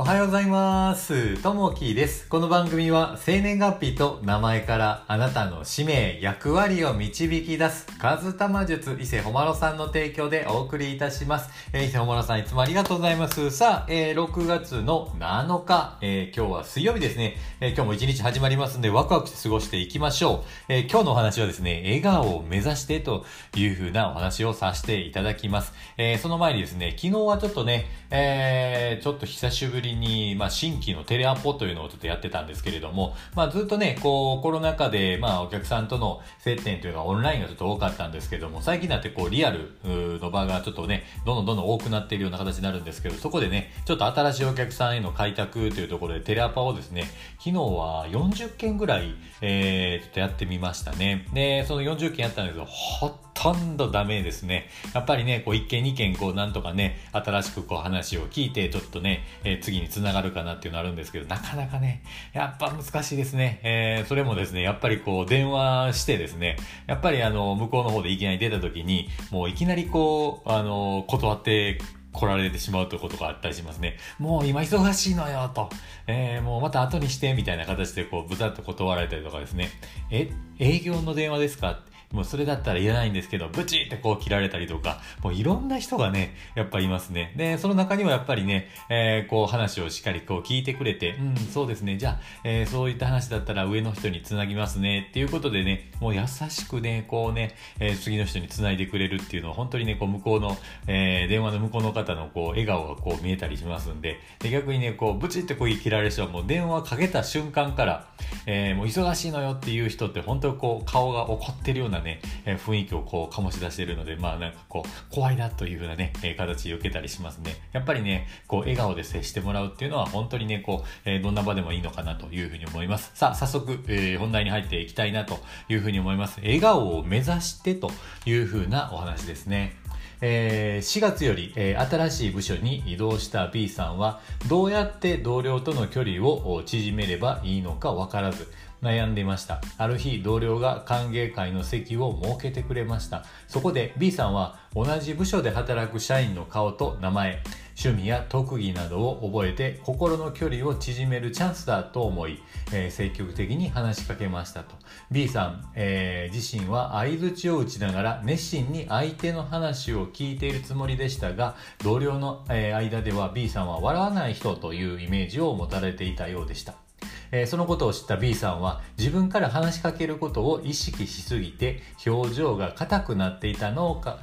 おはようございます。ともきです。この番組は生年月日と名前からあなたの使命、役割を導き出す、カズタマ術伊勢ほまろさんの提供でお送りいたします。えー、伊勢ほまろさんいつもありがとうございます。さあ、えー、6月の7日、えー、今日は水曜日ですね。え、今日も一日始まりますんでワクワクして過ごしていきましょう。え、今日のお話はですね、笑顔を目指してという風なお話をさせていただきます。え、その前にですね、昨日はちょっとね、え、ちょっと久しぶりに、まあ、新規のテレアポというのをちょっとやってたんですけれども、まあ、ずっとね、こう、コロナ禍で、まあ、お客さんとの接点というのがオンラインがちょっと多かったんですけども、最近になってこう、リアルの場がちょっとね、どんどんどんどん多くなっているような形になるんですけど、そこでね、ちょっと新しいお客さんへの開拓というところでテレアパをですね、昨日は40件ぐらい、えー、ちょっとやってみましたね。で、その40件やったんですけど、ほとんどダメですね。やっぱりね、こう、1件2件、こう、なんとかね、新しくこう話を聞いて、ちょっとね、えー、次につながるかなっていうのあるんですけど、なかなかね、やっぱ難しいですね。えー、それもですね、やっぱりこう、電話してですね、やっぱりあの、向こうの方でいきなり出た時に、もういきなりこう、あの、断って来られてしまうということがあったりしますね。もう今忙しいのよ、と。えー、もうまた後にして、みたいな形でこう、ぶたっと断られたりとかですね。え、営業の電話ですか？もうそれだったらいらないんですけど、ブチってこう切られたりとか、もういろんな人がね、やっぱいますね。で、その中にはやっぱりね、えー、こう話をしっかりこう聞いてくれて、うん、そうですね、じゃあ、えー、そういった話だったら上の人につなぎますね、っていうことでね、もう優しくね、こうね、えー、次の人につないでくれるっていうのは本当にね、こう向こうの、えー、電話の向こうの方のこう笑顔がこう見えたりしますんで、で逆にね、こうブチってこう切られる人はもう電話かけた瞬間から、えー、もう忙しいのよっていう人って本当こう顔が怒ってるようなね、えー、雰囲気をこう醸し出しているので、まあなんかこう、怖いなというふうなね、えー、形を受けたりしますね。やっぱりね、こう、笑顔で接してもらうっていうのは本当にね、こう、えー、どんな場でもいいのかなというふうに思います。さあ、早速、えー、本題に入っていきたいなというふうに思います。笑顔を目指してというふうなお話ですね。えー、4月より、えー、新しい部署に移動した B さんはどうやって同僚との距離を縮めればいいのか分からず悩んでいました。ある日、同僚が歓迎会の席を設けてくれました。そこで B さんは同じ部署で働く社員の顔と名前、趣味や特技などを覚えて心の距離を縮めるチャンスだと思い、えー、積極的に話しかけましたと。B さん、えー、自身は相槌を打ちながら熱心に相手の話を聞いているつもりでしたが、同僚の、えー、間では B さんは笑わない人というイメージを持たれていたようでした。えー、そのことを知った B さんは自分から話しかけることを意識しすぎて表情が硬くなっていたのか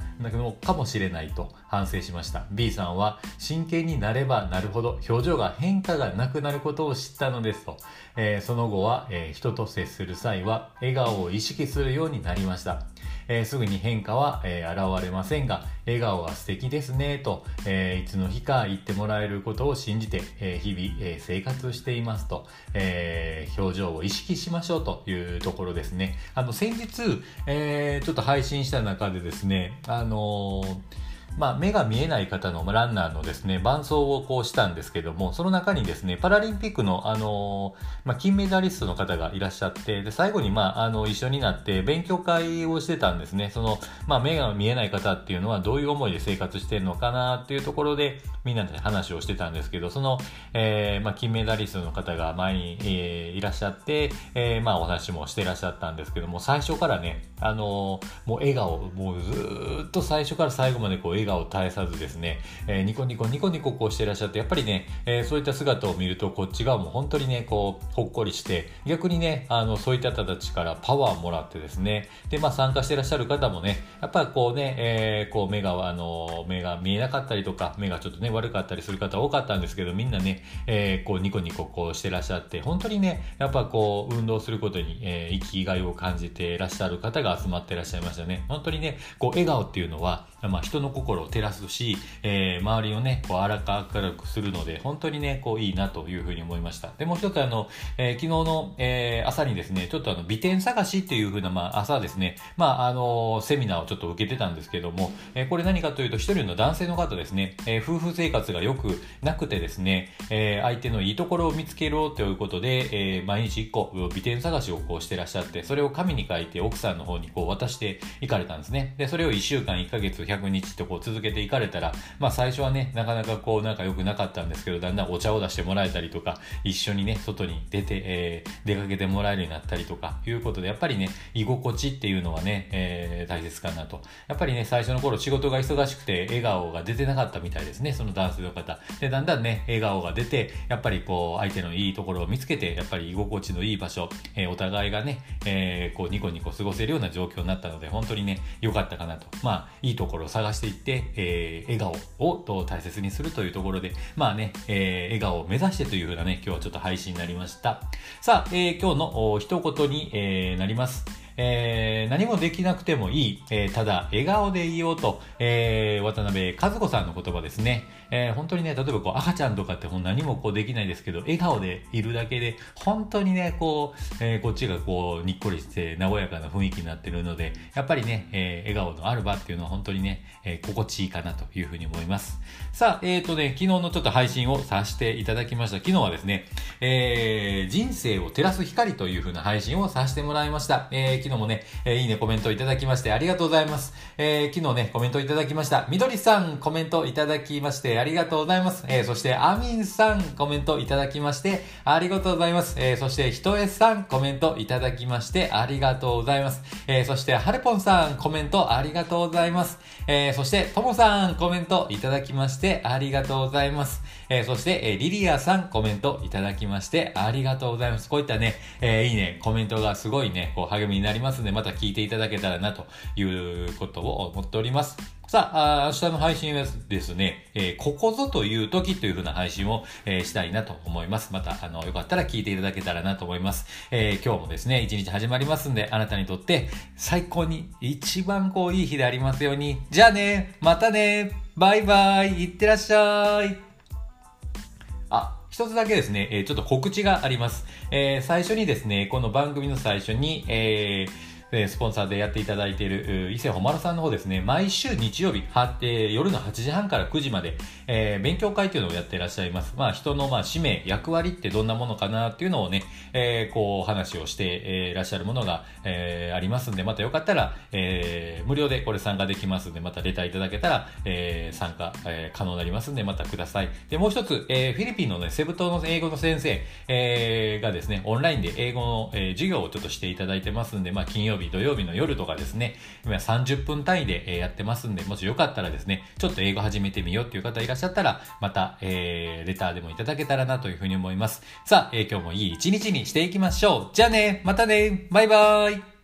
かもしれないと反省しました。B さんは真剣になればなるほど表情が変化がなくなることを知ったのですと、えー、その後は、えー、人と接する際は笑顔を意識するようになりました。えー、すぐに変化は、え、現れませんが、笑顔が素敵ですね、と、え、いつの日か言ってもらえることを信じて、え日々、え生活していますと、え表情を意識しましょうというところですね。あの、先日、えちょっと配信した中でですね、あのまあ、目が見えない方のランナーのですね、伴走をこうしたんですけども、その中にですね、パラリンピックの、あのまあ、金メダリストの方がいらっしゃって、で、最後に、まあ、あの、一緒になって勉強会をしてたんですね。その、まあ、目が見えない方っていうのはどういう思いで生活してるのかなっていうところで、みんなで話をしてたんですけど、その、えー、まあ、金メダリストの方が前に、えー、いらっしゃって、えー、まあ、お話もしてらっしゃったんですけども、最初からね、あのもう笑顔、もうずっっと最初から最後までこう、笑顔を絶えさずですね、えー、ニコニコニコニコこうしていらっしゃって、やっぱりね、えー、そういった姿を見ると、こっち側も本当にね、こう、ほっこりして、逆にね、あの、そういった方たちからパワーもらってですね、で、まあ参加していらっしゃる方もね、やっぱりこうね、えー、こう目が、あの、目が見えなかったりとか、目がちょっとね、悪かったりする方多かったんですけど、みんなね、えー、こうニコニコこうしてらっしゃって、本当にね、やっぱこう、運動することに、えー、生きがいを感じていらっしゃる方が集まっていらっしゃいましたね。本当にね、こう、笑顔っていうのは、まあ人の心を照らすし、えー、周りをね、こう、荒か明るくするので、本当にね、こう、いいなというふうに思いました。で、もう一つあの、えー、昨日の、えー、朝にですね、ちょっとあの、美点探しっていうふうな、まあ、朝ですね、まあ、あの、セミナーをちょっと受けてたんですけども、えー、これ何かというと、一人の男性の方ですね、えー、夫婦生活が良くなくてですね、えー、相手のいいところを見つけろということで、えー、毎日一個、美点探しをこうしてらっしゃって、それを紙に書いて奥さんの方にこう渡していかれたんですね。で、それを1週間、1ヶ月、100日ってこう続けていかれたら、まあ最初はね、なかなかこう仲良くなかったんですけど、だんだんお茶を出してもらえたりとか、一緒にね、外に出て、えー、出かけてもらえるようになったりとか、いうことで、やっぱりね、居心地っていうのはね、えー、大切かなと。やっぱりね、最初の頃仕事が忙しくて笑顔が出てなかったみたいですね、その男性の方。で、だんだんね、笑顔が出て、やっぱりこう、相手のいいところを見つけて、やっぱり居心地のいい場所、えー、お互いがね、えー、こう、ニコニコ過ごせるような状況になったので、本当にね、良かったかなと。まあ、いいところを探していって、えー、笑顔をと大切にするというところで、まあね、えー、笑顔を目指してというふうなね、今日はちょっと配信になりました。さあ、えー、今日の一言に、えー、なります。えー、何もできなくてもいい、えー、ただ笑顔でいようと、えー、渡辺和子さんの言葉ですね。えー、本当にね、例えばこう赤ちゃんとかってもう何もこうできないですけど、笑顔でいるだけで、本当にね、こう、えー、こっちがこう、にっこりして和やかな雰囲気になってるので、やっぱりね、えー、笑顔のある場っていうのは本当にね、えー、心地いいかなというふうに思います。さあ、えっ、ー、とね、昨日のちょっと配信をさせていただきました。昨日はですね、えー、人生を照らす光というふうな配信をさせてもらいました。えー、昨日もね、えー、いいねコメントいただきましてありがとうございます。えー、昨日ね、コメントいただきました。みどりさん、コメントいただきましてありがとうございます。えー、そして、アミンさん、コメントいただきまして、ありがとうございます。えー、そして、ひとえさん、コメントいただきまして、ありがとうございます。えー、そして、はるぽんさん、コメントありがとうございます。えー、そして、ともさん、コメントいただきまして、ありがとうございます。えー、そして、えー、リリアさん、コメントいただきまして、ありがとうございます。こういったね、えー、いいね、コメントがすごいね、こう、励みになりますので、また聞いていただけたらな、ということを思っております。さあ、明日の配信はですね、えー、ここぞという時という風な配信を、えー、したいなと思います。また、あの、よかったら聞いていただけたらなと思います。えー、今日もですね、一日始まりますんで、あなたにとって最高に一番こういい日でありますように。じゃあね、またね、バイバイ、いってらっしゃい。あ、一つだけですね、ちょっと告知があります。え、最初にですね、この番組の最初に、えー、えスポンサーでやっていただいている伊勢ほまるさんの方ですね、毎週日曜日、はえ夜の8時半から9時まで、えー、勉強会というのをやっていらっしゃいます。まあ、人のまあ使命、役割ってどんなものかなっていうのをね、えー、こう話をして、えー、いらっしゃるものが、えー、ありますんで、またよかったら、えー、無料でこれ参加できますんで、またレターいただけたら、えー、参加、えー、可能になりますんで、またください。で、もう一つ、えー、フィリピンのね、セブ島の英語の先生、えー、がですね、オンラインで英語の、えー、授業をちょっとしていただいてますんで、まあ、金曜曜日、土曜日の夜とかですね、今30分単位でやってますんで、もしよかったらですね、ちょっと英語始めてみようっていう方いらっしゃったら、また、えー、レターでもいただけたらなというふうに思います。さあ、えー、今日もいい一日にしていきましょう。じゃあね、またね、バイバーイ